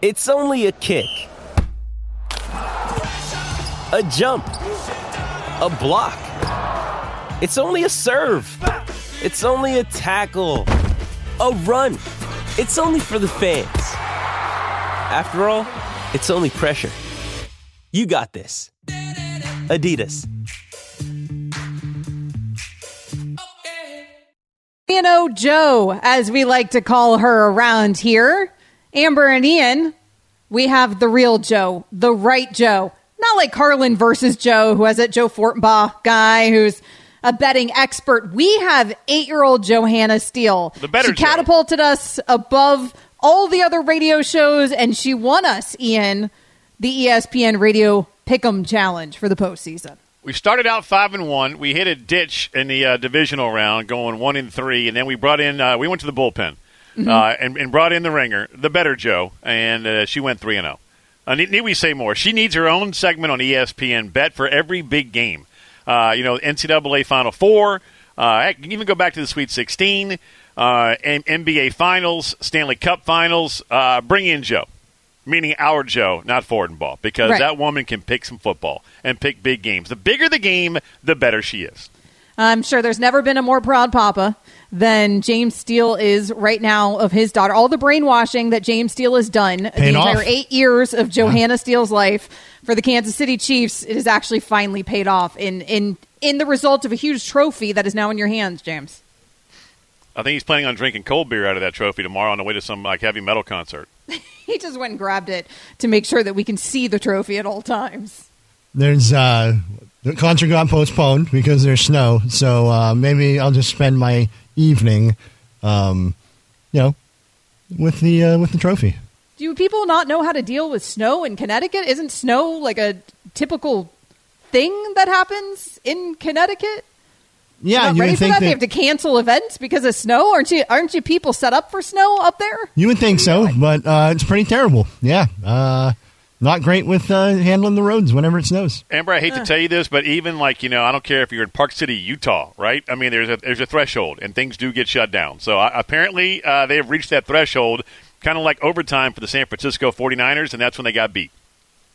It's only a kick, a jump, a block. It's only a serve. It's only a tackle, a run. It's only for the fans. After all, it's only pressure. You got this. Adidas. You know, Joe, as we like to call her around here, Amber and Ian, we have the real Joe, the right Joe. Not like Carlin versus Joe, who has that Joe Fortenbaugh guy who's a betting expert. We have eight year old Johanna Steele. The better She Joe. catapulted us above all the other radio shows, and she won us, Ian, the ESPN Radio Pick'em Challenge for the postseason. We started out five and one. We hit a ditch in the uh, divisional round, going one and three, and then we brought in. Uh, we went to the bullpen uh, and, and brought in the ringer, the better Joe, and uh, she went three and zero. Uh, need, we say more? She needs her own segment on ESPN Bet for every big game. Uh, you know, NCAA Final Four. Uh, you can even go back to the Sweet Sixteen, uh, and NBA Finals, Stanley Cup Finals. Uh, bring in Joe, meaning our Joe, not Fortenbaugh, because Right. that woman can pick some football and pick big games. The bigger the game, the better she is. I'm sure there's never been a more proud papa than James Steele is right now of his daughter. All the brainwashing that James Steele has done the entire off. eight years of Johanna Steele's life for the Kansas City Chiefs, it has actually finally paid off in in in the result of a huge trophy that is now in your hands, James. I think he's planning on drinking cold beer out of that trophy tomorrow on the way to some like heavy metal concert. He just went and grabbed it to make sure that we can see the trophy at all times. There's uh, the concert got postponed because there's snow, so uh, maybe I'll just spend my evening, um, you know, with the uh, with the trophy. Do people not know how to deal with snow in Connecticut? Isn't snow like a typical thing that happens in Connecticut? Yeah, you ready for that? They have to cancel events because of snow. Aren't you? Aren't you people set up for snow up there? you would think so, but uh, it's pretty terrible. Yeah, uh, not great with uh, handling the roads whenever it snows. Amber, I hate to tell you this, but even like you know, I don't care if you're in Park City, Utah, right? I mean, there's a there's a threshold, and things do get shut down. So uh, apparently, uh, they have reached that threshold, kind of like overtime for the San Francisco 49ers, and that's when they got beat.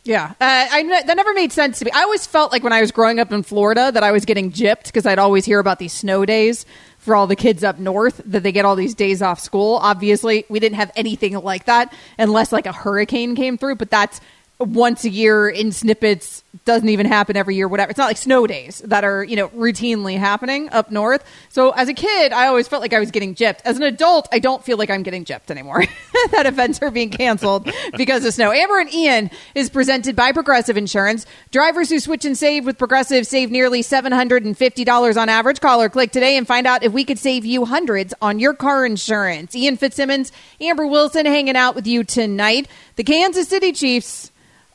Yeah, uh, I ne- that never made sense to me. I always felt like when I was growing up in Florida that I was getting gypped because I'd always hear about these snow days for all the kids up north that they get all these days off school. Obviously, we didn't have anything like that unless like a hurricane came through, but that's once a year in snippets doesn't even happen every year whatever. It's not like snow days that are you know routinely happening up north. So as a kid i always felt like i was getting gypped. As an adult i don't feel like i'm getting gypped anymore. That events are being canceled because of snow. Amber and ian is presented by progressive insurance. Drivers who switch and save with progressive save nearly $750 on average. Call or click today and find out if we could save you hundreds on your car insurance. Ian fitzsimmons amber wilson hanging out with you tonight. The kansas city chiefs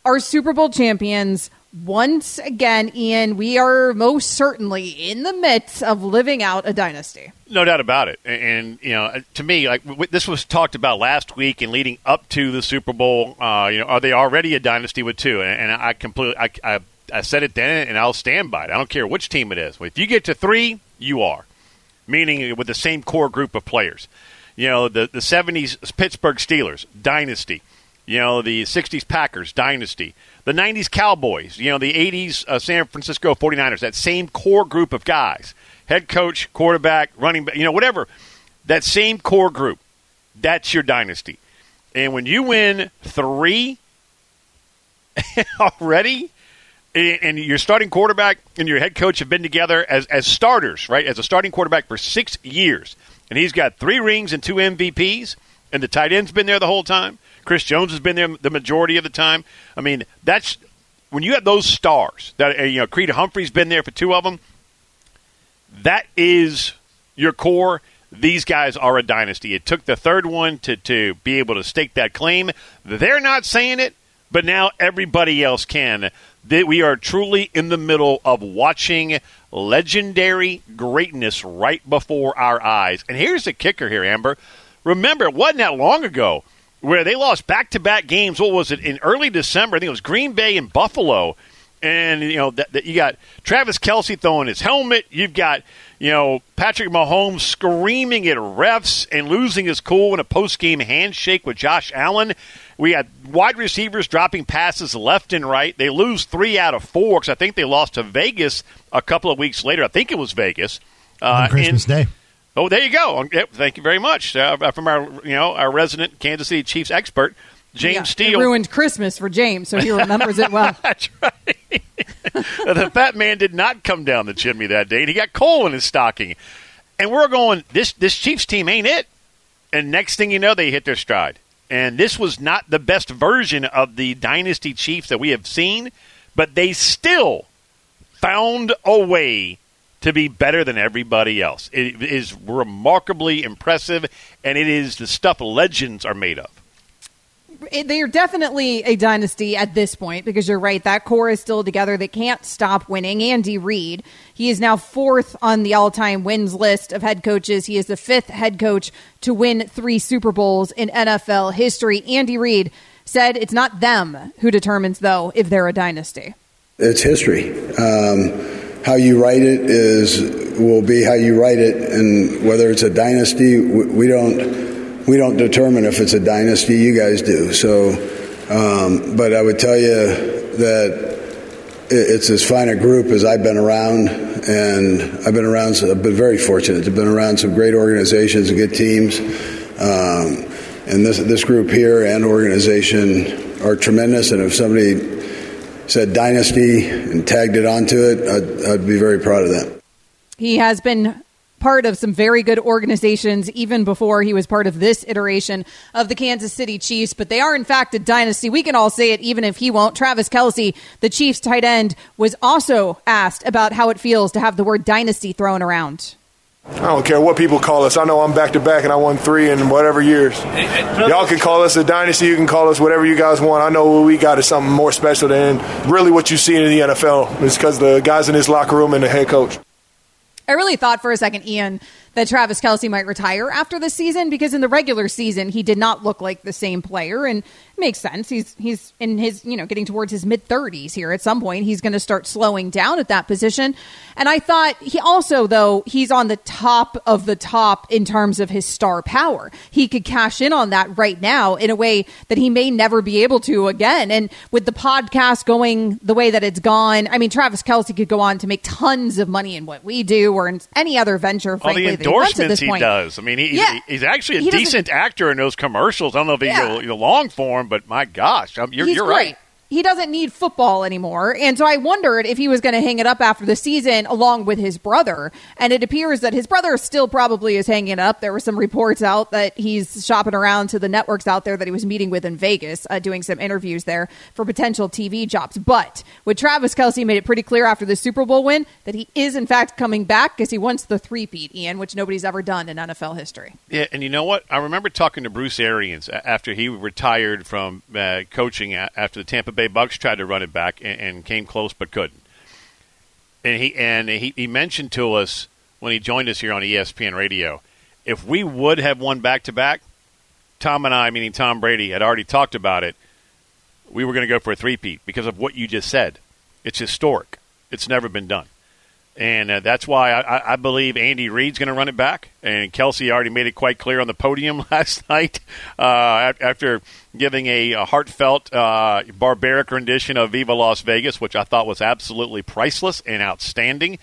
are Super Bowl champions once again, Ian. We are most certainly in the midst of living out a dynasty. No doubt about it. And, and you know, to me, like w- this was talked about last week and leading up to the Super Bowl. Uh, you know, are they already a dynasty with two? And, and I completely, I, I, I said it then, and I'll stand by it. I don't care which team it is. If you get to three, you are. Meaning with the same core group of players. You know, the the '70s Pittsburgh Steelers dynasty. You know, the 60s Packers dynasty. The 90s Cowboys. You know, the 80s uh, San Francisco 49ers. That same core group of guys. Head coach, quarterback, running back, you know, whatever. That same core group. That's your dynasty. And when you win three already, and your starting quarterback and your head coach have been together as, as starters, right? As a starting quarterback for six years. And he's got three rings and two MVPs, and the tight end's been there the whole time. Chris Jones has been there the majority of the time. I mean, that's when you have those stars that uh, you know Creed Humphrey's been there for two of them. That is your core. These guys are a dynasty. It took the third one to, to be able to stake that claim. They're not saying it, but now everybody else can. That we are truly in the middle of watching legendary greatness right before our eyes. And here's the kicker here, Amber. Remember, it wasn't that long ago where they lost back to back games. What was it in early December? I think it was Green Bay and Buffalo. and you know that, that you got Travis Kelce throwing his helmet. You've got you know Patrick Mahomes screaming at refs and losing his cool in a post game handshake with Josh Allen. We had wide receivers dropping passes left and right. They lose three out of four because I think they lost to Vegas a couple of weeks later. I think it was Vegas on uh, Christmas and- Day. Oh, there you go. Thank you very much uh, from our you know our resident Kansas City Chiefs expert James Yeah, Steele. ruined Christmas for James, so he remembers it well. That's right. the fat man did not come down the chimney that day, and he got coal in his stocking. And we're going, this this Chiefs team ain't it. And next thing you know, they hit their stride. And this was not the best version of the dynasty Chiefs that we have seen, but they still found a way to be better than everybody else. It is remarkably impressive, and it is the stuff legends are made of. They are definitely a dynasty at this point because you're right. That core is still together. They can't stop winning. Andy Reid, he is now fourth on the all time wins list of head coaches. He is the fifth head coach to win three Super Bowls in NFL history. Andy Reid said it's not them who determines, though, if they're a dynasty. It's history. Um, how you write it is will be how you write it, and whether it's a dynasty, we, don't we don't determine if it's a dynasty. You guys do. So, um, but I would tell you that it, it's as fine a group as I've been around, and I've been around. I've been very fortunate. I've been around some great organizations and good teams. Um, and this this group here and organization are tremendous. And if somebody said dynasty and tagged it onto it, I'd, I'd be very proud of that. He has been part of some very good organizations even before he was part of this iteration of the Kansas City Chiefs, but they are in fact a dynasty. We can all say it even if he won't. Travis Kelce, the Chiefs tight end, was also asked about how it feels to have the word dynasty thrown around. I don't care what people call us. I know I'm back to back and I won three in whatever years. Y'all can call us a dynasty. You can call us whatever you guys want. I know what we got is something more special than really what you see in the NFL. It's because the guys in this locker room and the head coach. I really thought for a second, Ian, that Travis Kelce might retire after the season because in the regular season he did not look like the same player, and it makes sense. He's he's in his you know getting towards his mid thirties here. At some point, he's going to start slowing down at that position. And I thought he also though he's on the top of the top in terms of his star power. He could cash in on that right now in a way that he may never be able to again. And with the podcast going the way that it's gone, I mean Travis Kelce could go on to make tons of money in what we do or in any other venture. All Frankly, the he wants at endorsements he does. I mean, he's, Yeah. he's actually a He decent actor in those commercials. I don't know if he's Yeah. the, the long form, but my gosh, um, you're, He's you're great. right. He doesn't need football anymore. And so I wondered if he was going to hang it up after the season along with his brother. And it appears that his brother still probably is hanging it up. There were some reports out that he's shopping around to the networks out there that he was meeting with in Vegas, uh, doing some interviews there for potential TV jobs. But with Travis Kelce made it pretty clear after the Super Bowl win that he is in fact coming back because he wants the three-peat, Ian, which nobody's ever done in NFL history. Yeah, and you know what? I remember talking to Bruce Arians after he retired from uh, coaching after the Tampa Bay Bucks tried to run it back and, and came close but couldn't. And he and he, he mentioned to us when he joined us here on ESPN Radio, if we would have won back to back, Tom and I, meaning Tom Brady, had already talked about it. We were going to go for a three-peat because of what you just said. It's historic. It's never been done. And uh, that's why I, I- believe Andy Reid's going to run it back. And Kelce already made it quite clear on the podium last night uh, after giving a, a heartfelt, uh, barbaric rendition of Viva Las Vegas, which I thought was absolutely priceless and outstanding.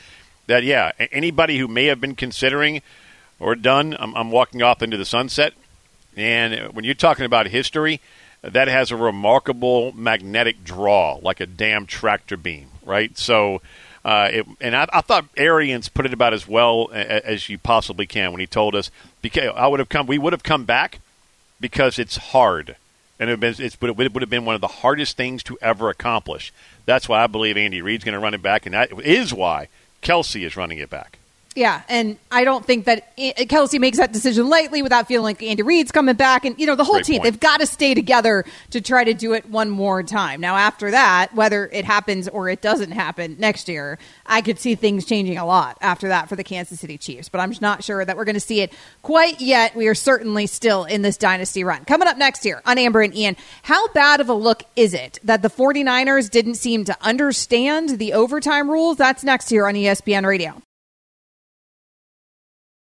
That, yeah, anybody who may have been considering or done, I'm, I'm walking off into the sunset. And when you're talking about history, that has a remarkable magnetic draw, like a damn tractor beam, right? So, uh, it, and I, I thought Arians put it about as well as you possibly can when he told us because I would have come, we would have come back because it's hard, and it would it would have been one of the hardest things to ever accomplish. That's why I believe Andy Reid's going to run it back, and that is why Kelce is running it back. Yeah, and I don't think that eh, Kelce makes that decision lightly without feeling like Andy Reid's coming back, and you know the whole Great team. point. They've got to stay together to try to do it one more time. Now, after that, whether it happens or it doesn't happen next year, I could see things changing a lot after that for the Kansas City Chiefs. But I'm just not sure that we're going to see it quite yet. We are certainly still in this dynasty run. Coming up next year on Amber and Ian, how bad of a look is it that the 49ers didn't seem to understand the overtime rules? That's next year on ESPN Radio.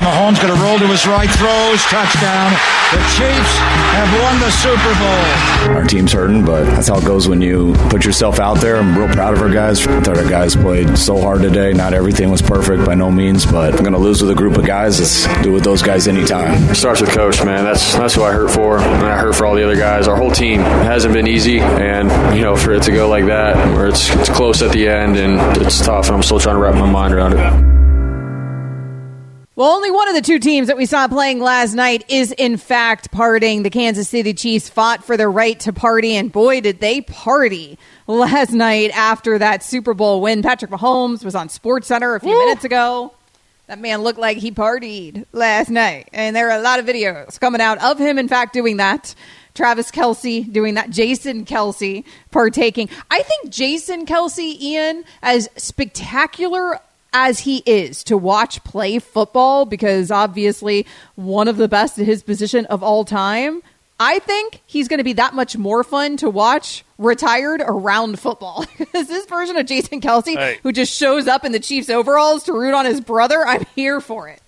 Mahomes going to roll to his right, throws, touchdown. The Chiefs have won the Super Bowl. Our team's hurting, but that's how it goes when you put yourself out there. I'm real proud of our guys. I thought our guys played so hard today. Not everything was perfect by no means, but I'm going to lose with a group of guys. Let's do with those guys anytime. It starts with coach, man. That's that's who I hurt for, and I hurt for all the other guys. Our whole team hasn't been easy, and you know for it to go like that, where it's it's close at the end and it's tough, and I'm still trying to wrap my mind around it. Well, only one of the two teams that we saw playing last night is, in fact, partying. The Kansas City Chiefs fought for their right to party, and boy, did they party last night after that Super Bowl win. Patrick Mahomes was on Sports Center a few minutes ago. That man looked like he partied last night, and there are a lot of videos coming out of him, in fact, doing that. Travis Kelce doing that, Jason Kelce partaking. I think Jason Kelce, Ian, as spectacular as he is to watch play football, because obviously one of the best at his position of all time. I think he's going to be that much more fun to watch retired around football. Because this version of Jason Kelce, Hey. who just shows up in the Chiefs overalls to root on his brother, I'm here for it.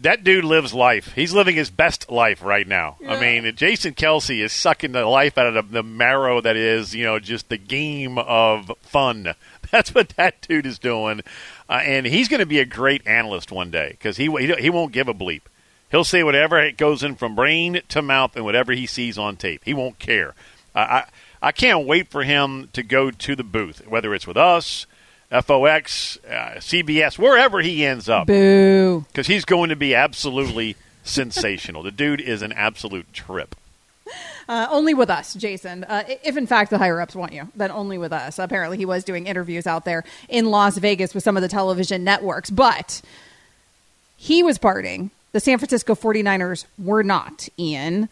That dude lives life. He's living his best life right now. I mean, Jason Kelce is sucking the life out of the, the marrow that is, you know, just the game of fun. That's what that dude is doing, uh, and he's going to be a great analyst one day because he, he he won't give a bleep. He'll say whatever it goes in from brain to mouth and whatever he sees on tape. He won't care. Uh, I I can't wait for him to go to the booth, whether it's with us, FOX, uh, CBS, wherever he ends up Boo. because he's going to be absolutely sensational. The dude is an absolute trip. Uh, only with us, Jason. Uh, if in fact the higher ups want you, then only with us. Apparently, he was doing interviews out there in Las Vegas with some of the television networks, but he was partying. The San Francisco 49ers were not, Ian.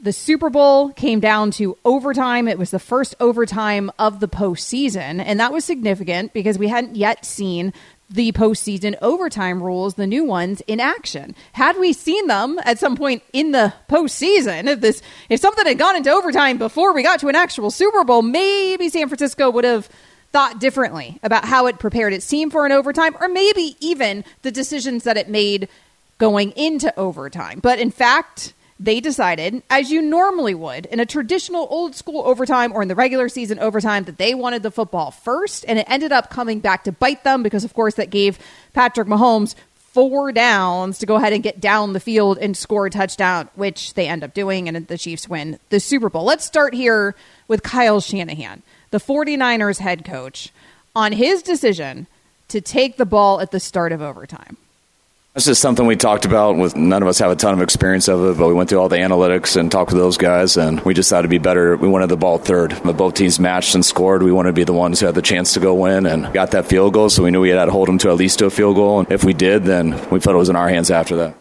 The Super Bowl came down to overtime. It was the first overtime of the postseason, and that was significant because we hadn't yet seen the postseason overtime rules, the new ones, in action. Had we seen them at some point in the postseason, if this if something had gone into overtime before we got to an actual Super Bowl, maybe San Francisco would have thought differently about how it prepared its team for an overtime, or maybe even the decisions that it made going into overtime. But in fact, they decided, as you normally would in a traditional old school overtime or in the regular season overtime, that they wanted the football first. And it ended up coming back to bite them because, of course, that gave Patrick Mahomes four downs to go ahead and get down the field and score a touchdown, which they end up doing. And the Chiefs win the Super Bowl. Let's start here with Kyle Shanahan, the 49ers head coach, on his decision to take the ball at the start of overtime. That's just something we talked about with none of us have a ton of experience of it, but we went through all the analytics and talked with those guys and we just thought to be better. We wanted the ball third. But both teams matched and scored. We wanted to be the ones who had the chance to go win and got that field goal, so we knew we had to hold them to at least to a field goal. And if we did, then we felt it was in our hands after that.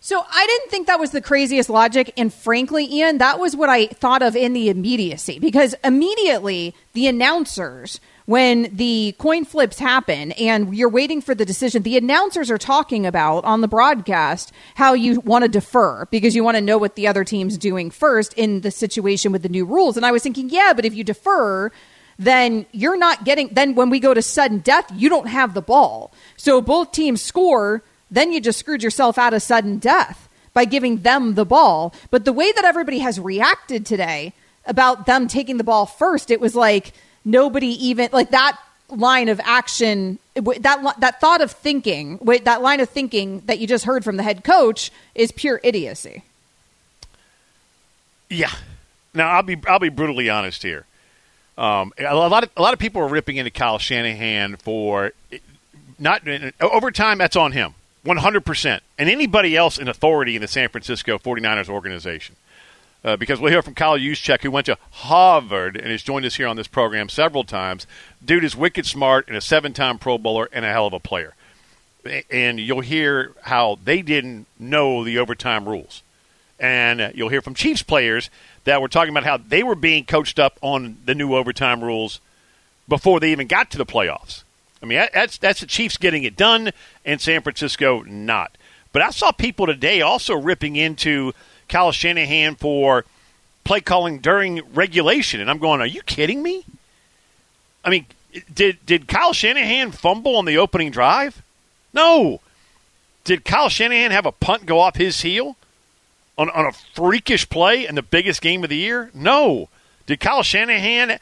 So I didn't think that was the craziest logic. And frankly, Ian, that was what I thought of in the immediacy because immediately the announcers, when the coin flips happen and you're waiting for the decision, the announcers are talking about on the broadcast how you want to defer because you want to know what the other team's doing first in the situation with the new rules. And I was thinking, yeah, but if you defer, then you're not getting, then when we go to sudden death, you don't have the ball. So both teams score then you just screwed yourself out of sudden death by giving them the ball. But the way that everybody has reacted today about them taking the ball first, it was like nobody even like that line of action that that thought of thinking that line of thinking that you just heard from the head coach is pure idiocy yeah now i'll be i'll be brutally honest here um, a lot of a lot of people are ripping into Kyle Shanahan for not doing overtime that's on him 100%. And anybody else in authority in the San Francisco 49ers organization. Uh, because we'll hear from Kyle Juszczyk, who went to Harvard and has joined us here on this program several times. Dude is wicked smart and a seven time Pro Bowler and a hell of a player. And you'll hear how they didn't know the overtime rules. And you'll hear from Chiefs players that were talking about how they were being coached up on the new overtime rules before they even got to the playoffs. I mean, that's that's the Chiefs getting it done, and San Francisco not. But I saw people today also ripping into Kyle Shanahan for play calling during regulation, and I'm going, "Are you kidding me?" I mean, did did Kyle Shanahan fumble on the opening drive? No. Did Kyle Shanahan have a punt go off his heel on, on a freakish play in the biggest game of the year? No. Did Kyle Shanahan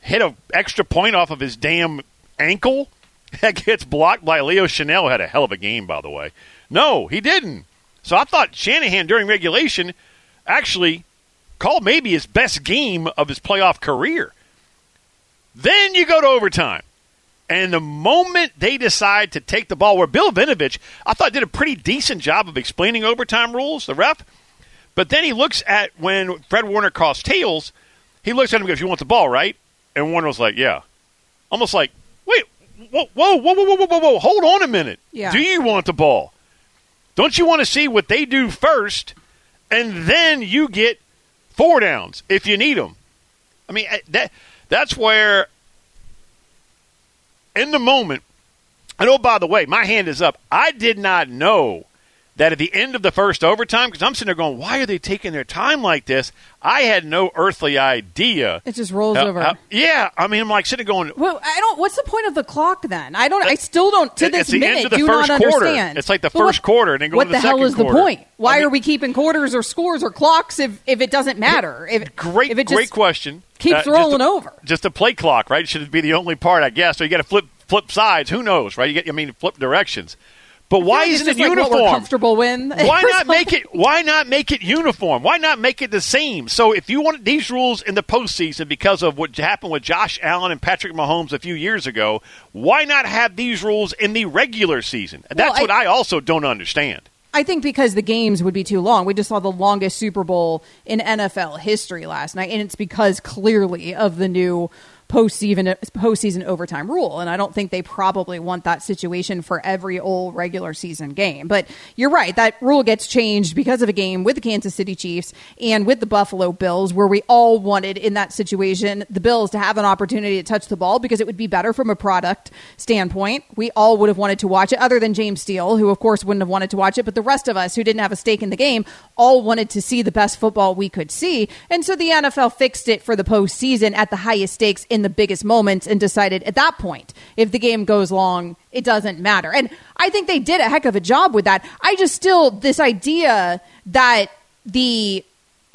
hit an extra point off of his damn ankle that gets blocked by Leo Chenal, had a hell of a game, by the way. No, he didn't. So I thought Shanahan during regulation actually called maybe his best game of his playoff career. Then you go to overtime. And the moment they decide to take the ball, where Bill Vinovich, I thought, did a pretty decent job of explaining overtime rules, the ref. But then he looks at when Fred Warner calls tails, he looks at him and goes, You want the ball, right? And Warner was like, Yeah. Almost like, wait, whoa, whoa, whoa, whoa, whoa, whoa, whoa, hold on a minute. Yeah. Do you want the ball? Don't you want to see what they do first, and then you get four downs if you need them? I mean, eh, that that's where, in the moment, and oh, by the way, my hand is up. I did not know that at the end of the first overtime, because I'm sitting there going, why are they taking their time like this? I had no earthly idea. It just rolls how, over. How, yeah, I mean, I'm like sitting going. Well, I don't. What's the point of the clock then? I don't. I still don't. To this it's the minute, the do first not quarter. understand. It's like the first what, quarter, and then go what to the, the hell is the quarter. point? Why I mean, are we keeping quarters or scores or clocks if, if it doesn't matter? If Great, if great question. keeps Uh, just rolling a- over. Just a play clock, right? Should it be the only part, I guess? So you got to flip flip sides. Who knows, right? You get, I mean, flip directions. But why isn't it like uniform? comfortable with. why not make it? Why not make it uniform? Why not make it the same? So if you want these rules in the postseason because of what happened with Josh Allen and Patrick Mahomes a few years ago, why not have these rules in the regular season? That's Well, I- what I also don't understand. I think because the games would be too long. We just saw the longest Super Bowl in NFL history last night, and it's because clearly of the new postseason postseason overtime rule. And I don't think they probably want that situation for every old regular season game. But you're right, that rule gets changed because of a game with the Kansas City Chiefs and with the Buffalo Bills, where we all wanted in that situation the Bills to have an opportunity to touch the ball because it would be better from a product standpoint. We all would have wanted to watch it, other than James Steele, who of course wouldn't have wanted to watch it, but the rest of us who didn't have a stake in the game all wanted to see the best football we could see. And so the NFL fixed it for the postseason at the highest stakes in the biggest moments and decided at that point, if the game goes long, it doesn't matter. And I think they did a heck of a job with that. I just still, this idea that the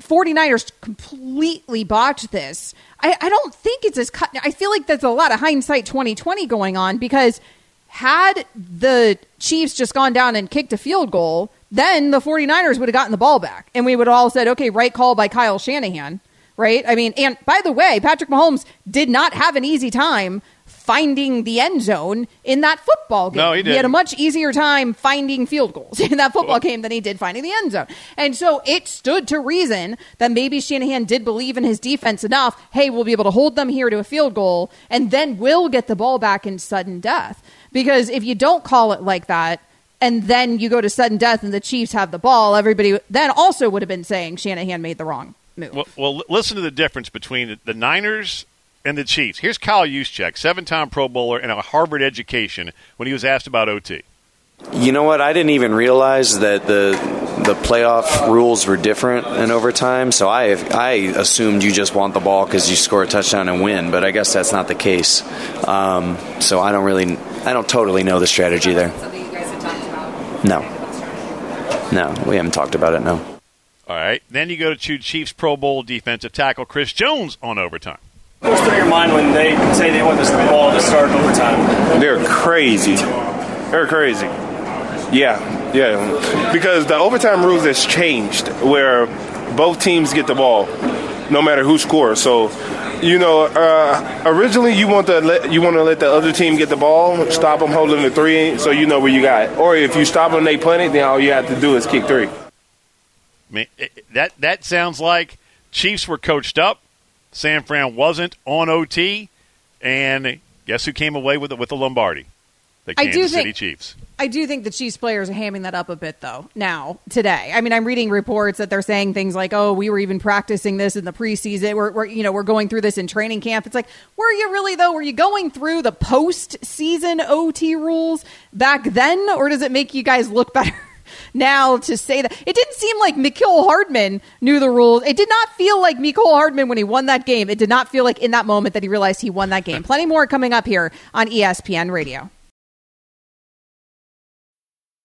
49ers completely botched this. I, I don't think it's as cut. I feel like there's a lot of hindsight 2020 going on because had the Chiefs just gone down and kicked a field goal, then the 49ers would have gotten the ball back. And we would have all said, okay, right call by Kyle Shanahan, right? I mean, and by the way, Patrick Mahomes did not have an easy time finding the end zone in that football game. No, he did. he had a much easier time finding field goals in that football game than he did finding the end zone. And so it stood to reason that maybe Shanahan did believe in his defense enough. Hey, we'll be able to hold them here to a field goal and then we'll get the ball back in sudden death. Because if you don't call it like that, and then you go to sudden death and the Chiefs have the ball, everybody then also would have been saying Shanahan made the wrong move. Well, well listen to the difference between the Niners and the Chiefs. Here's Kyle Juszczyk, seven-time Pro Bowler and a Harvard education, when he was asked about OT. You know what? I didn't even realize that the the playoff rules were different in overtime. So I I assumed you just want the ball because you score a touchdown and win. But I guess that's not the case. Um, so I don't really I don't totally know the strategy there. No, no, we haven't talked about it. No. All right. Then you go to Chiefs Pro Bowl defensive tackle Chris Jones on overtime. What goes through your mind when they say they want this ball to start overtime? They're crazy. They're crazy. Yeah, yeah. Because the overtime rules has changed where both teams get the ball, no matter who scores. So, you know, uh, originally you want to let you want to let the other team get the ball, stop them holding the three, so you know where you got. It. Or if you stop them, they punt it, then all you have to do is kick three. I mean, that that sounds like Chiefs were coached up. San Fran wasn't on OT, and guess who came away with it with the Lombardi? The Kansas I do City think, Chiefs. I do think the Chiefs players are hamming that up a bit, though. Now, today, I mean, I'm reading reports that they're saying things like, "Oh, we were even practicing this in the preseason. We're, we're you know, we're going through this in training camp." It's like, were you really though? Were you going through the post-season OT rules back then, or does it make you guys look better? now to say that. It didn't seem like Mecole Hardman knew the rules. It did not feel like Mecole Hardman when he won that game. It did not feel like in that moment that he realized he won that game. Plenty more coming up here on ESPN Radio.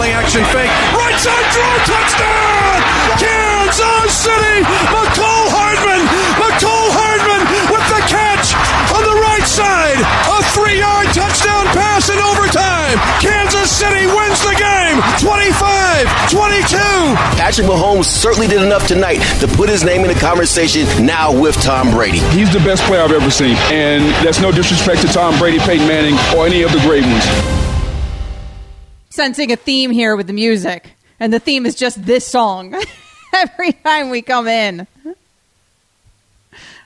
Play action fake. Right side throw. Touchdown! Kansas City! Mecole Hardman! Mecole Hardman with the catch on the right side. A three yard touchdown pass in overtime. Kansas City wins the game 25 22. Patrick Mahomes certainly did enough tonight to put his name in the conversation now with Tom Brady. He's the best player I've ever seen. And that's no disrespect to Tom Brady, Peyton Manning, or any of the great ones sensing a theme here with the music, and the theme is just this song every time we come in.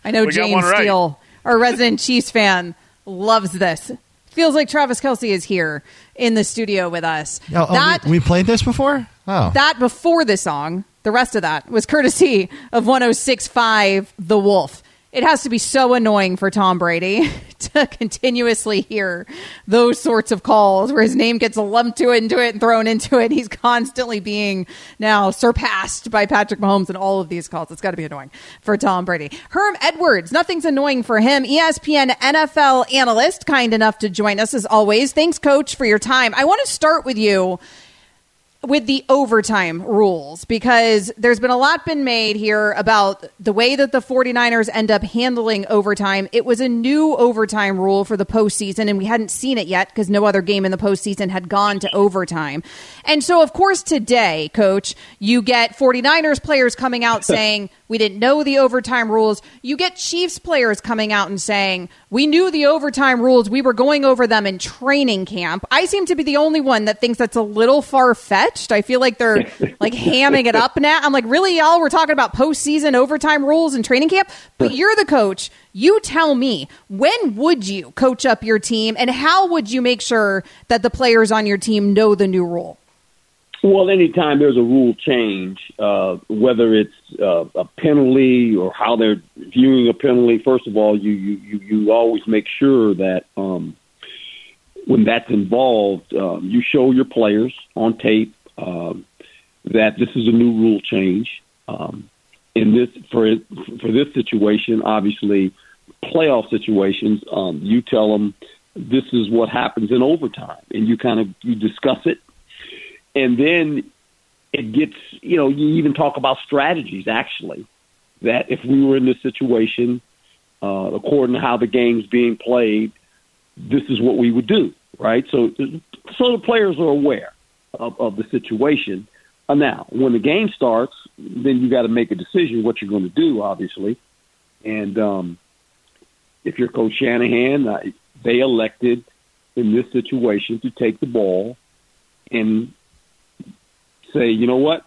I know we James right. Steele, our resident Chiefs fan, loves this. Feels like Travis Kelce is here in the studio with us. Oh, that, oh, we, we played this before? Oh. That before the song, the rest of that was courtesy of 1065 The Wolf it has to be so annoying for Tom Brady to continuously hear those sorts of calls where his name gets lumped to it, into it, and thrown into it. He's constantly being now surpassed by Patrick Mahomes in all of these calls. It's got to be annoying for Tom Brady. Herm Edwards, nothing's annoying for him. ESPN NFL analyst, kind enough to join us as always. Thanks, Coach, for your time. I want to start with you with the overtime rules because there's been a lot been made here about the way that the 49ers end up handling overtime. It was a new overtime rule for the postseason, and we hadn't seen it yet because no other game in the postseason had gone to overtime. And so, of course, today, coach, you get 49ers players coming out saying, we didn't know the overtime rules. You get Chiefs players coming out and saying, We knew the overtime rules. We were going over them in training camp. I seem to be the only one that thinks that's a little far fetched. I feel like they're like hamming it up now. I'm like, Really, y'all? We're talking about postseason overtime rules in training camp? But you're the coach. You tell me, when would you coach up your team and how would you make sure that the players on your team know the new rule? Well, anytime there's a rule change, uh, whether it's uh, a penalty or how they're viewing a penalty, first of all, you you you, always make sure that um, when that's involved, um, you show your players on tape um, that this is a new rule change. Um, in this for for this situation, obviously, playoff situations, um, you tell them this is what happens in overtime, and you kind of you discuss it, and then it gets you know you even talk about strategies actually that if we were in this situation, uh, according to how the game's being played, this is what we would do, right? So, so the players are aware of, of the situation. Uh, now, when the game starts, then you got to make a decision what you're going to do, obviously. And um, if you're Coach Shanahan, uh, they elected in this situation to take the ball and say, you know what,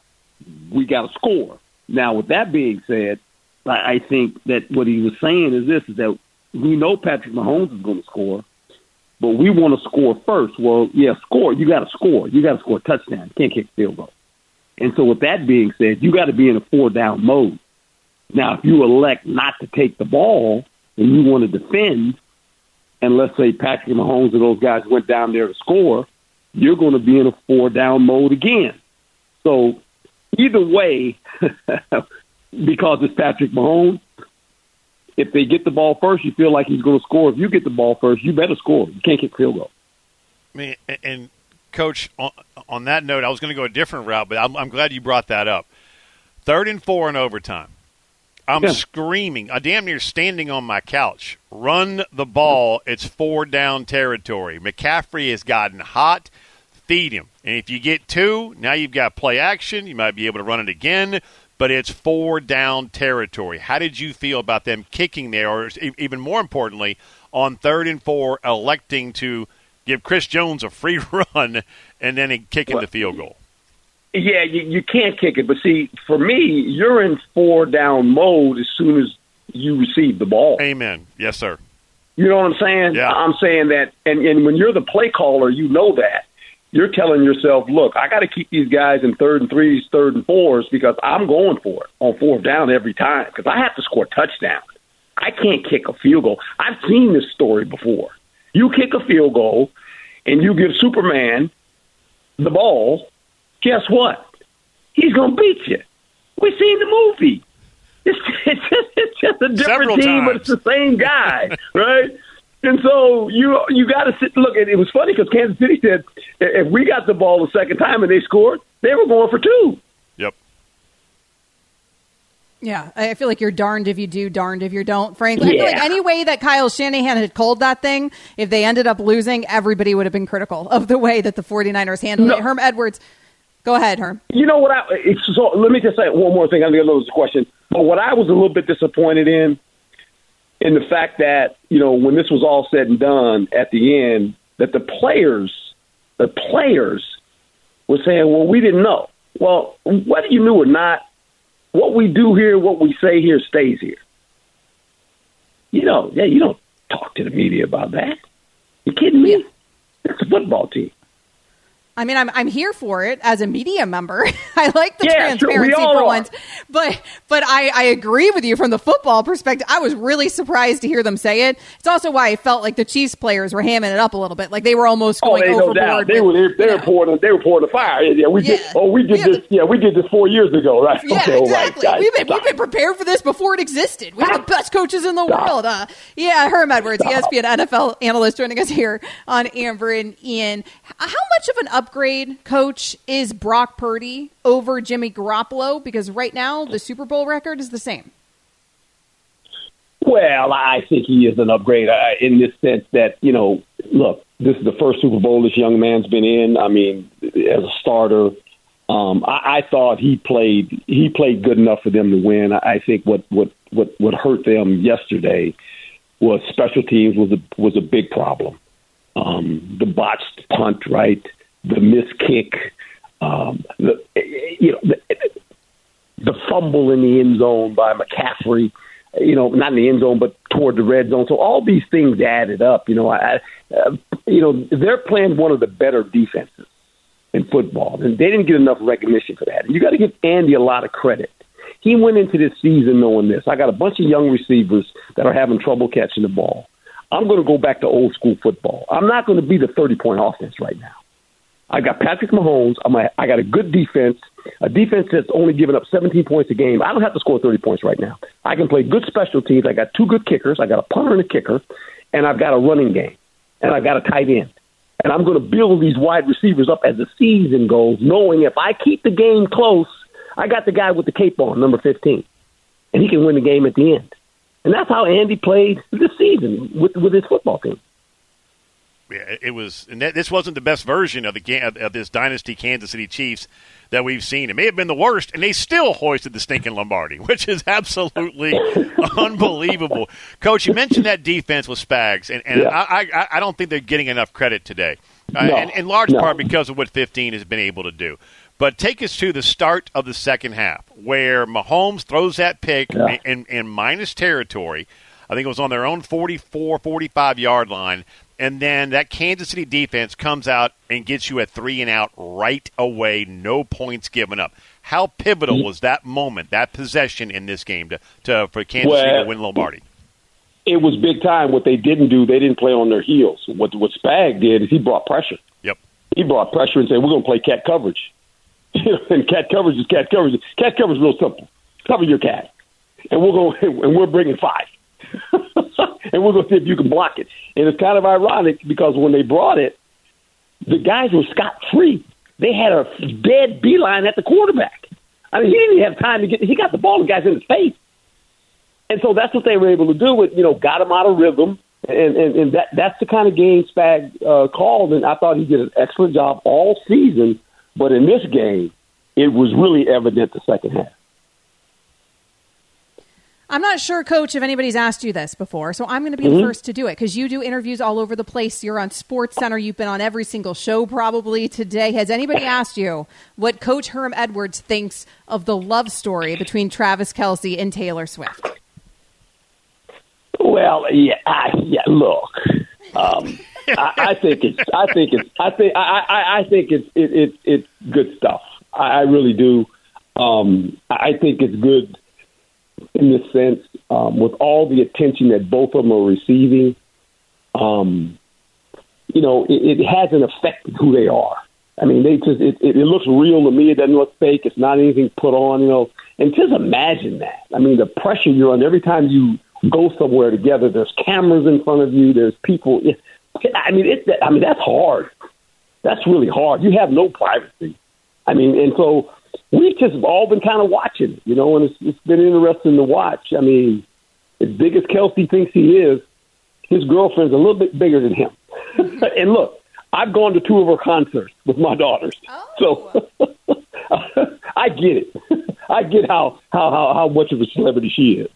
we got to score. Now, with that being said, I think that what he was saying is this: is that we know Patrick Mahomes is going to score, but we want to score first. Well, yeah, score. You got to score. You got to score a touchdown. Can't kick field goal. And so, with that being said, you got to be in a four down mode. Now, if you elect not to take the ball and you want to defend, and let's say Patrick Mahomes and those guys went down there to score, you're going to be in a four down mode again. So, either way, because it's Patrick Mahomes, if they get the ball first, you feel like he's going to score. If you get the ball first, you better score. You can't kick field goal. I mean, and coach, on, on that note, I was going to go a different route, but I'm, I'm, glad you brought that up. Third and four in overtime. I'm yeah. screaming. I damn near standing on my couch. Run the ball. It's four down territory. McCaffrey has gotten hot. Feed him. And if you get two, now you've got play action. You might be able to run it again but it's four down territory. How did you feel about them kicking there, or even more importantly, on third and four, electing to give Chris Jones a free run and then kicking well, the field goal? Yeah, you, you can't kick it. But see, for me, you're in four down mode as soon as you receive the ball. Amen. Yes, sir. You know what I'm saying? Yeah. I'm saying that, and, and when you're the play caller, you know that you're telling yourself, look, I got to keep these guys in third and threes, third and fours because I'm going for it on fourth down every time because I have to score a touchdown. I can't kick a field goal. I've seen this story before. You kick a field goal and you give Superman the ball, guess what? He's going to beat you. We've seen the movie. It's, it's, just, it's just a different Several team, times. but it's the same guy, right? And so you you got to sit. Look, it was funny because Kansas City said if we got the ball the second time and they scored, they were going for two. Yep. Yeah, I feel like you're darned if you do, darned if you don't. Frankly, I feel like any way that Kyle Shanahan had called that thing, if they ended up losing, everybody would have been critical of the way that the 49ers handled it. Herm Edwards, go ahead, Herm. You know what? I, so let me just say one more thing. I'm going to lose the question. But what I was a little bit disappointed in, in the fact that you know when this was all said and done at the end, that the players, the players, were saying, "Well, we didn't know." Well, whether you knew or not, what we do here, what we say here, stays here. You know, yeah, you don't talk to the media about that. You kidding me? It's a football team. I mean, I'm I'm here for it as a media member. I like the Yeah, transparency for are. once, but but I, I agree with you from the football perspective. I was really surprised to hear them say it. It's also why I felt like the Chiefs players were hamming it up a little bit, like they were almost Oh, going no overboard. doubt. They were they, they were pouring they were pouring the fire. Yeah, we did. Oh, we did this. Yeah, we did this four years ago, right? Yeah, okay, all right, exactly. guys, we've been stop. we've been prepared for this before it existed. We have the best coaches in the world. Uh, yeah, Herm Edwards, E ESPN NFL analyst, joining us here on Amber and Ian. How much of an upgrade, Coach, is Brock Purdy over Jimmy Garoppolo? Because right now the Super Bowl record is the same. Well, I think he is an upgrade uh, in this sense that you know, look, this is the first Super Bowl this young man's been in. I mean, as a starter, um, I, I thought he played he played good enough for them to win. I, think what what what what hurt them yesterday was special teams was a was a big problem. Um, the botched punt, right? The missed kick, um, the you know the, the fumble in the end zone by McCaffrey. You know, not in the end zone, but toward the red zone. So all these things added up. You know, I, uh, you know, they're playing one of the better defenses in football, and they didn't get enough recognition for that. And you got to give Andy a lot of credit. He went into this season knowing this. I got a bunch of young receivers that are having trouble catching the ball. I'm going to go back to old school football. I'm not going to be the 30 point offense right now. I got Patrick Mahomes. I'm a, I got a good defense, a defense that's only giving up 17 points a game. I don't have to score 30 points right now. I can play good special teams. I got two good kickers. I got a punter and a kicker, and I've got a running game, and I've got a tight end. And I'm going to build these wide receivers up as the season goes, knowing if I keep the game close, I got the guy with the cape on, number 15, and he can win the game at the end. And that's how Andy played this season with with his football team. Yeah, it was. And this wasn't the best version of the of this dynasty Kansas City Chiefs that we've seen. It may have been the worst, and they still hoisted the stinking Lombardi, which is absolutely unbelievable. Coach, you mentioned that defense with Spags, and, and yeah. I, I, I don't think they're getting enough credit today, uh, and in large no. part because of what 15 has been able to do. But take us to the start of the second half, where Mahomes throws that pick yeah. in, in minus territory. I think it was on their own 44, 45 yard line. And then that Kansas City defense comes out and gets you a three and out right away, no points given up. How pivotal was that moment, that possession in this game to, to for Kansas well, City to win Lombardi? It was big time. What they didn't do, they didn't play on their heels. What what Spag did is he brought pressure. Yep. He brought pressure and said, "We're going to play cat coverage." and cat coverage is cat coverage. Cat coverage is real simple. Cover your cat, and we're going and we're bringing five, and we're going to see if you can block it. And it's kind of ironic because when they brought it, the guys were scot free. They had a dead beeline at the quarterback. I mean, he didn't even have time to get. He got the ball the guys in his face, and so that's what they were able to do. With you know, got him out of rhythm, and and, and that that's the kind of game Spag uh, called. And I thought he did an excellent job all season but in this game, it was really evident the second half. I'm not sure, Coach, if anybody's asked you this before, so I'm going to be mm-hmm. the first to do it because you do interviews all over the place. You're on SportsCenter. You've been on every single show probably today. Has anybody asked you what Coach Herm Edwards thinks of the love story between Travis Kelce and Taylor Swift? Well, yeah, I, yeah. Look, um, I, I think it's. I think it's. I think. I. I, I think it's. It, it, it's good stuff. I, I really do. Um, I think it's good in the sense um, with all the attention that both of them are receiving. Um, you know, it, it hasn't affected who they are. I mean, they just it, it, it looks real to me. It doesn't look fake. It's not anything put on. You know, and just imagine that. I mean, the pressure you're under every time you go somewhere together. There's cameras in front of you. There's people. It, I mean, it, I mean that's hard. That's really hard. You have no privacy. I mean, and so we've just all been kind of watching, you know, and it's, it's been interesting to watch. I mean, as big as Kelce thinks he is, his girlfriend's a little bit bigger than him. and look, I've gone to two of her concerts with my daughters, oh. so I get it. I get how, how how how much of a celebrity she is.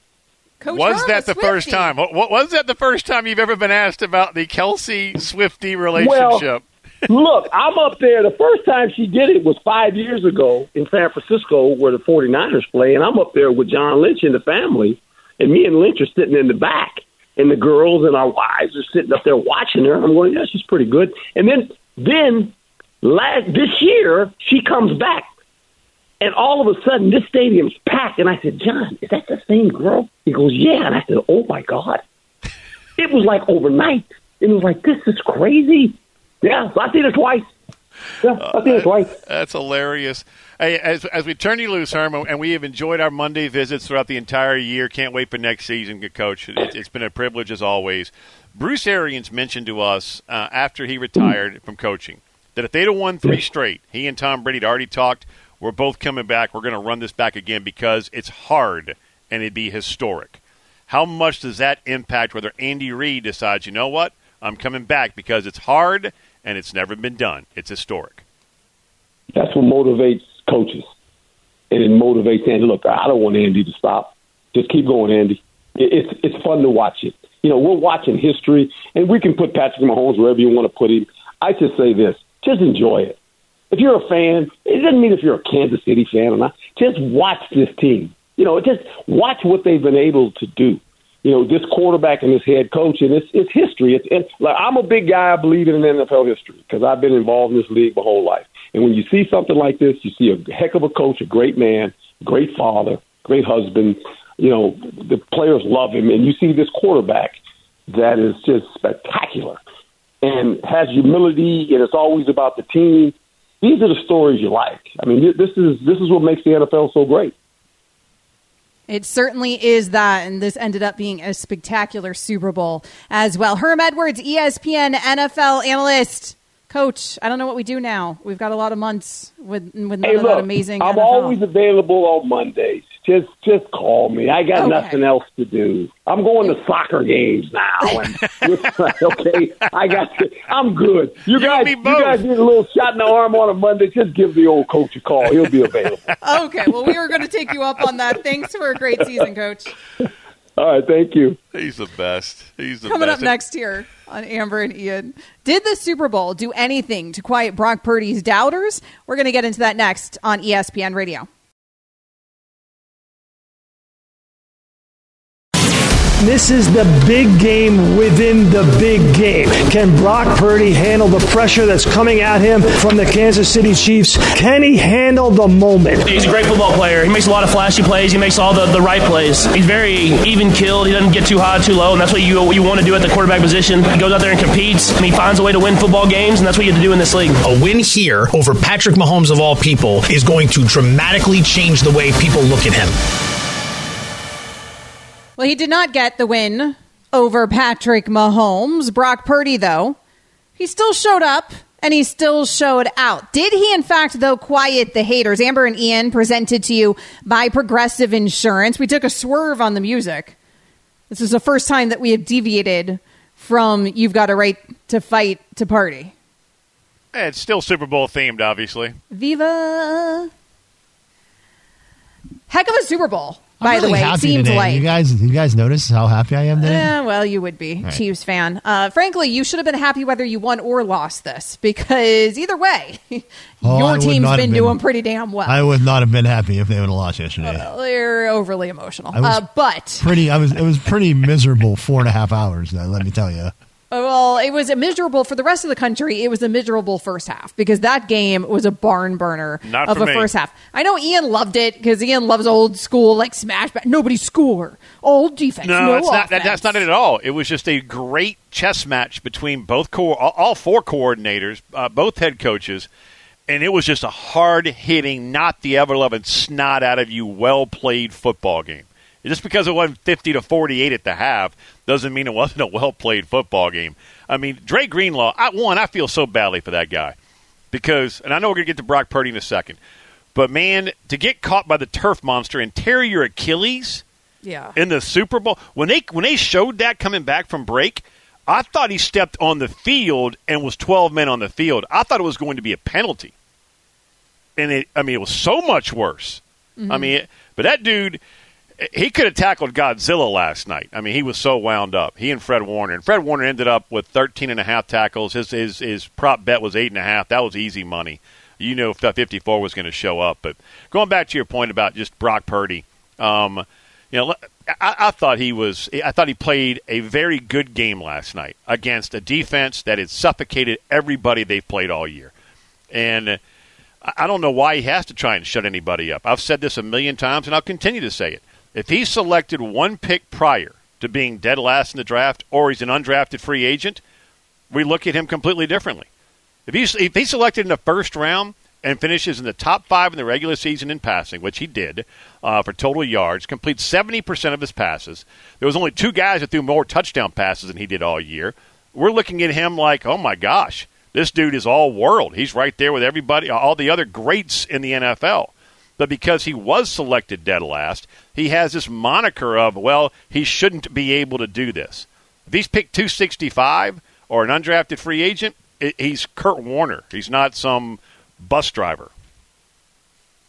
Coach was that the first time? What, what, was that the first time you've ever been asked about the Kelce Swifty relationship? Well, look, I'm up there. The first time she did it was five years ago in San Francisco, where the 49ers play, and I'm up there with John Lynch and the family, and me and Lynch are sitting in the back, and the girls and our wives are sitting up there watching her. I'm going, yeah, she's pretty good. And then, then last this year, she comes back and all of a sudden, this stadium's packed. And I said, John, is that the same girl? He goes, Yeah. And I said, Oh my God. It was like overnight. It was like, This is crazy. Yeah, I seen it twice. Yeah, I seen it twice. That's hilarious. Hey, as, as we turn you loose, Herman, and we have enjoyed our Monday visits throughout the entire year. Can't wait for next season, to Coach. It, has been a privilege as always. Bruce Arians mentioned to us uh, after he retired from coaching that if they'd have won three straight, he and Tom Brady had already talked – we're both coming back. We're going to run this back again because it's hard and it'd be historic. How much does that impact whether Andy Reid decides, you know what, I'm coming back because it's hard and it's never been done? It's historic. That's what motivates coaches. And it motivates Andy. Look, I don't want Andy to stop. Just keep going, Andy. It's it's fun to watch it. You know, we're watching history, and we can put Patrick Mahomes wherever you want to put him. I just say this: just enjoy it. If you're a fan, it doesn't mean if you're a Kansas City fan or not. Just watch this team. You know, just watch what they've been able to do. You know, this quarterback and this head coach, and it's it's history. It's, it's like I'm a big guy. I believe in NFL history because I've been involved in this league my whole life. And when you see something like this, you see a heck of a coach, a great man, great father, great husband. You know, the players love him, and you see this quarterback that is just spectacular and has humility, and it's always about the team. These are the stories you like. I mean, this is this is what makes the NFL so great. It certainly is that, and this ended up being a spectacular Super Bowl as well. Herm Edwards, ESPN NFL analyst. Coach, I don't know what we do now. We've got a lot of months with with Hey, look, amazing. I'm NFL. always available on Mondays. Just just call me. I got Okay. nothing else to do. I'm going to soccer games now. And okay, I got. To, I'm good. You, guys, you guys need a little shot in the arm on a Monday. Just give the old coach a call. He'll be available. okay, well, we are going to take you up on that. Thanks for a great season, Coach. All right, thank you. He's the best. He's the Coming best. up next here on Amber and Ian. Did the Super Bowl do anything to quiet Brock Purdy's doubters? We're going to get into that next on ESPN Radio. This is the big game within the big game. Can Brock Purdy handle the pressure that's coming at him from the Kansas City Chiefs? Can he handle the moment? He's a great football player. He makes a lot of flashy plays. He makes all the, the right plays. He's very even killed. He doesn't get too high, too low, and that's what you what you want to do at the quarterback position. He goes out there and competes, and he finds a way to win football games, and that's what you have to do in this league. A win here over Patrick Mahomes of all people is going to dramatically change the way people look at him. Well, he did not get the win over Patrick Mahomes. Brock Purdy, though, he still showed up and he still showed out. Did he, in fact, though, quiet the haters? Amber and Ian presented to you by Progressive Insurance. We took a swerve on the music. This is the first time that we have deviated from You've Got a Right to Fight to Party. Eh, It's still Super Bowl themed, obviously. Viva! Heck of a Super Bowl, by really the way. It seems today. like. you guys. You guys notice how happy I am today? Yeah, well, you would be Right. Chiefs fan. Uh, frankly, you should have been happy whether you won or lost this because either way, Oh, your would team's been, been- doing pretty damn well. I would not have been happy if they would have lost yesterday. They're overly emotional, I was uh, but pretty. I was. It was pretty miserable. Four and a half hours. Though, let me tell you. Well, it was a miserable for the rest of the country. It was a miserable first half because that game was a barn burner Not of a me. first half. I know Ian loved it because Ian loves old school like smash back. Nobody score, old defense, No, no, that's not, that, that's not it at all. It was just a great chess match between both co- all, all four coordinators, uh, both head coaches, and it was just a hard hitting, not the ever loving snot out of you, well played football game. Just because it wasn't fifty to forty eight at the half doesn't mean it wasn't a well played football game. I mean, Dre Greenlaw. I, one, I feel so badly for that guy because, and I know we're going to get to Brock Purdy in a second, but man, to get caught by the turf monster and tear your Achilles Yeah. in the Super Bowl when they when they showed that coming back from break, I thought he stepped on the field and was 12 men on the field. I thought it was going to be a penalty. And it I mean it was so much worse. I Mhm. mean, but that dude he could have tackled Godzilla last night. I mean, he was so wound up. He and Fred Warner. And Fred Warner ended up with 13 and a half tackles. His his his prop bet was eight and a half. That was easy money. You knew 54 was going to show up. But going back to your point about just Brock Purdy, um, you know, I, I thought he was. I thought he played a very good game last night against a defense that had suffocated everybody they've played all year, and. I I don't know why he has to try and shut anybody up. I've said this a million times, and I'll continue to say it. If he selected one pick prior to being dead last in the draft, or he's an undrafted free agent, we look at him completely differently. If he's if he's selected in the first round and finishes in the top five in the regular season in passing, which he did uh, for total yards, completes seventy percent of his passes. There was only two guys that threw more touchdown passes than he did all year. We're looking at him like, oh my gosh, this dude is all world. He's right there with everybody, all the other greats in the NFL. But because he was selected dead last, he has this moniker of, well, he shouldn't be able to do this. If he's picked 265 or an undrafted free agent, he's Kurt Warner. He's not some bus driver.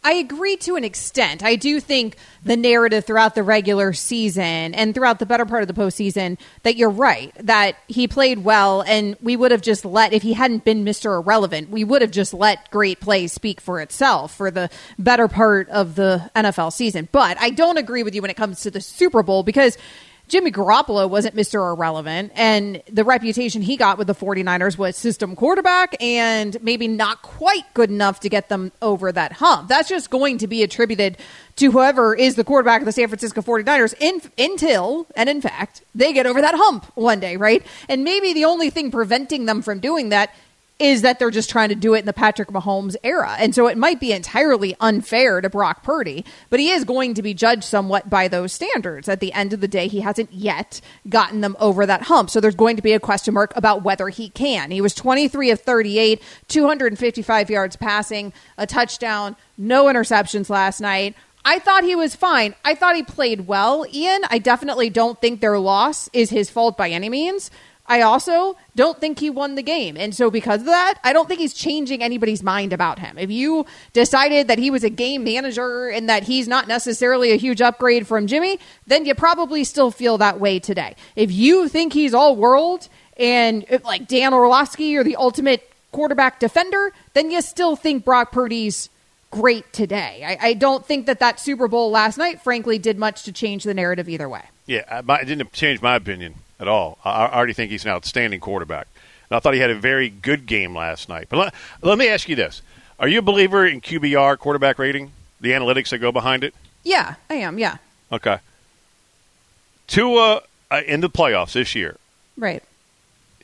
I agree to an extent. I do think the narrative throughout the regular season and throughout the better part of the postseason that you're right, that he played well, and we would have just let, if he hadn't been Mr. Irrelevant, we would have just let great play speak for itself for the better part of the NFL season. But I don't agree with you when it comes to the Super Bowl because Jimmy Garoppolo wasn't Mr. Irrelevant, and the reputation he got with the 49ers was system quarterback and maybe not quite good enough to get them over that hump. That's just going to be attributed to whoever is the quarterback of the San Francisco 49ers in, until, and in fact, they get over that hump one day, right? And maybe the only thing preventing them from doing that is that they're just trying to do it in the Patrick Mahomes era. And so it might be entirely unfair to Brock Purdy, but he is going to be judged somewhat by those standards. At the end of the day, he hasn't yet gotten them over that hump. So there's going to be a question mark about whether he can. He was 23 of 38, 255 yards passing, a touchdown, no interceptions last night. I thought he was fine. I thought he played well. Ian, I definitely don't think their loss is his fault by any means. I also don't think he won the game. And so, because of that, I don't think he's changing anybody's mind about him. If you decided that he was a game manager and that he's not necessarily a huge upgrade from Jimmy, then you probably still feel that way today. If you think he's all world and like Dan Orlovsky or the ultimate quarterback defender, then you still think Brock Purdy's great today. I, I, don't think that that Super Bowl last night, frankly, did much to change the narrative either way. Yeah, it didn't change my opinion at all. I already think he's an outstanding quarterback. And I thought he had a very good game last night. But let, let me ask you this. Are you a believer in QBR, quarterback rating, the analytics that go behind it? Yeah, I am, yeah. Okay. Tua uh, in the playoffs this year. Right.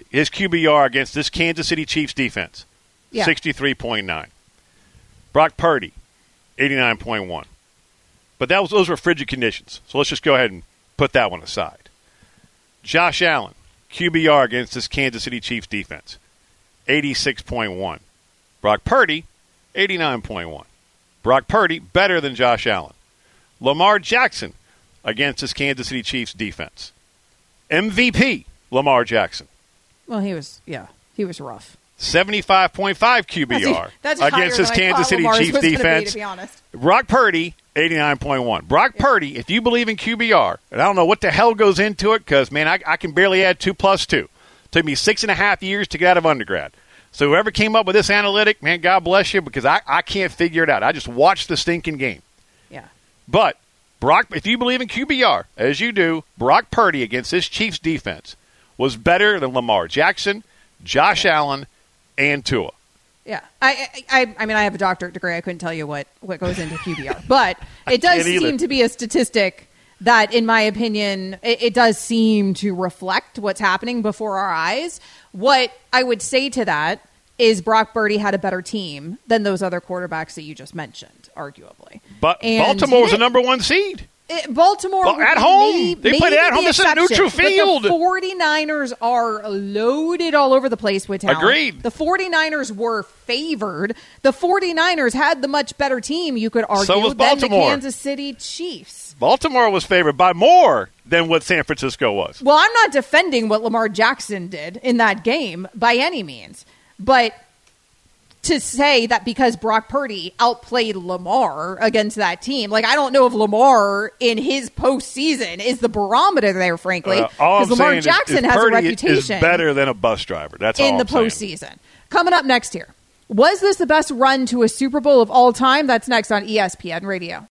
His QBR against this Kansas City Chiefs defense, yeah. 63.9. Brock Purdy, 89.1. But that was those were frigid conditions. So let's just go ahead and put that one aside. Josh Allen, QBR against this Kansas City Chiefs defense, 86.1. Brock Purdy, 89.1. Brock Purdy better than Josh Allen. Lamar Jackson against this Kansas City Chiefs defense. MVP, Lamar Jackson. Well, he was, yeah, he was rough. 75.5 QBR that's, that's against his Kansas City Lamar's Chiefs defense. Be, be Brock Purdy, 89.1. Brock. Purdy, if you believe in QBR, and I don't know what the hell goes into it because, man, I, I, can barely add two plus two. It took me six and a half years to get out of undergrad. So whoever came up with this analytic, man, God bless you because I, I can't figure it out. I just watched the stinking game. Yeah. But Brock, if you believe in QBR, as you do, Brock Purdy against this Chiefs defense was better than Lamar Jackson, Josh. Allen, and Tua. Yeah, I, I, I mean, I have a doctorate degree. I couldn't tell you what what goes into QBR, but it does seem to be a statistic that, in my opinion, it, it does seem to reflect what's happening before our eyes. What I would say to that is Brock Purdy had a better team than those other quarterbacks that you just mentioned, arguably. But and Baltimore was the number one seed. It, Baltimore well, at home. Maybe, they played at home. This is a neutral field. the 49ers are loaded all over the place with talent. Agreed. The 49ers were favored. The 49ers had the much better team, you could argue, so than the Kansas City Chiefs. Baltimore was favored by more than what San Francisco was. Well, I'm not defending what Lamar Jackson did in that game by any means, but – to say that because Brock Purdy outplayed Lamar against that team. Like, I don't know if Lamar in his postseason is the barometer there, frankly, because uh, Lamar Jackson is, is has Purdy a reputation. Better than a bus driver. That's in the I'm postseason. Saying. Coming up next here. Was this the best run to a Super Bowl of all time? That's next on ESPN Radio.